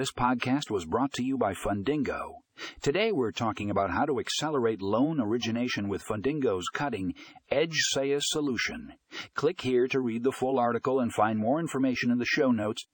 This podcast was brought to you by Fundingo. Today we're talking about how to accelerate loan origination with Fundingo's cutting Edge SaaS solution. Click here to read the full article and find more information in the show notes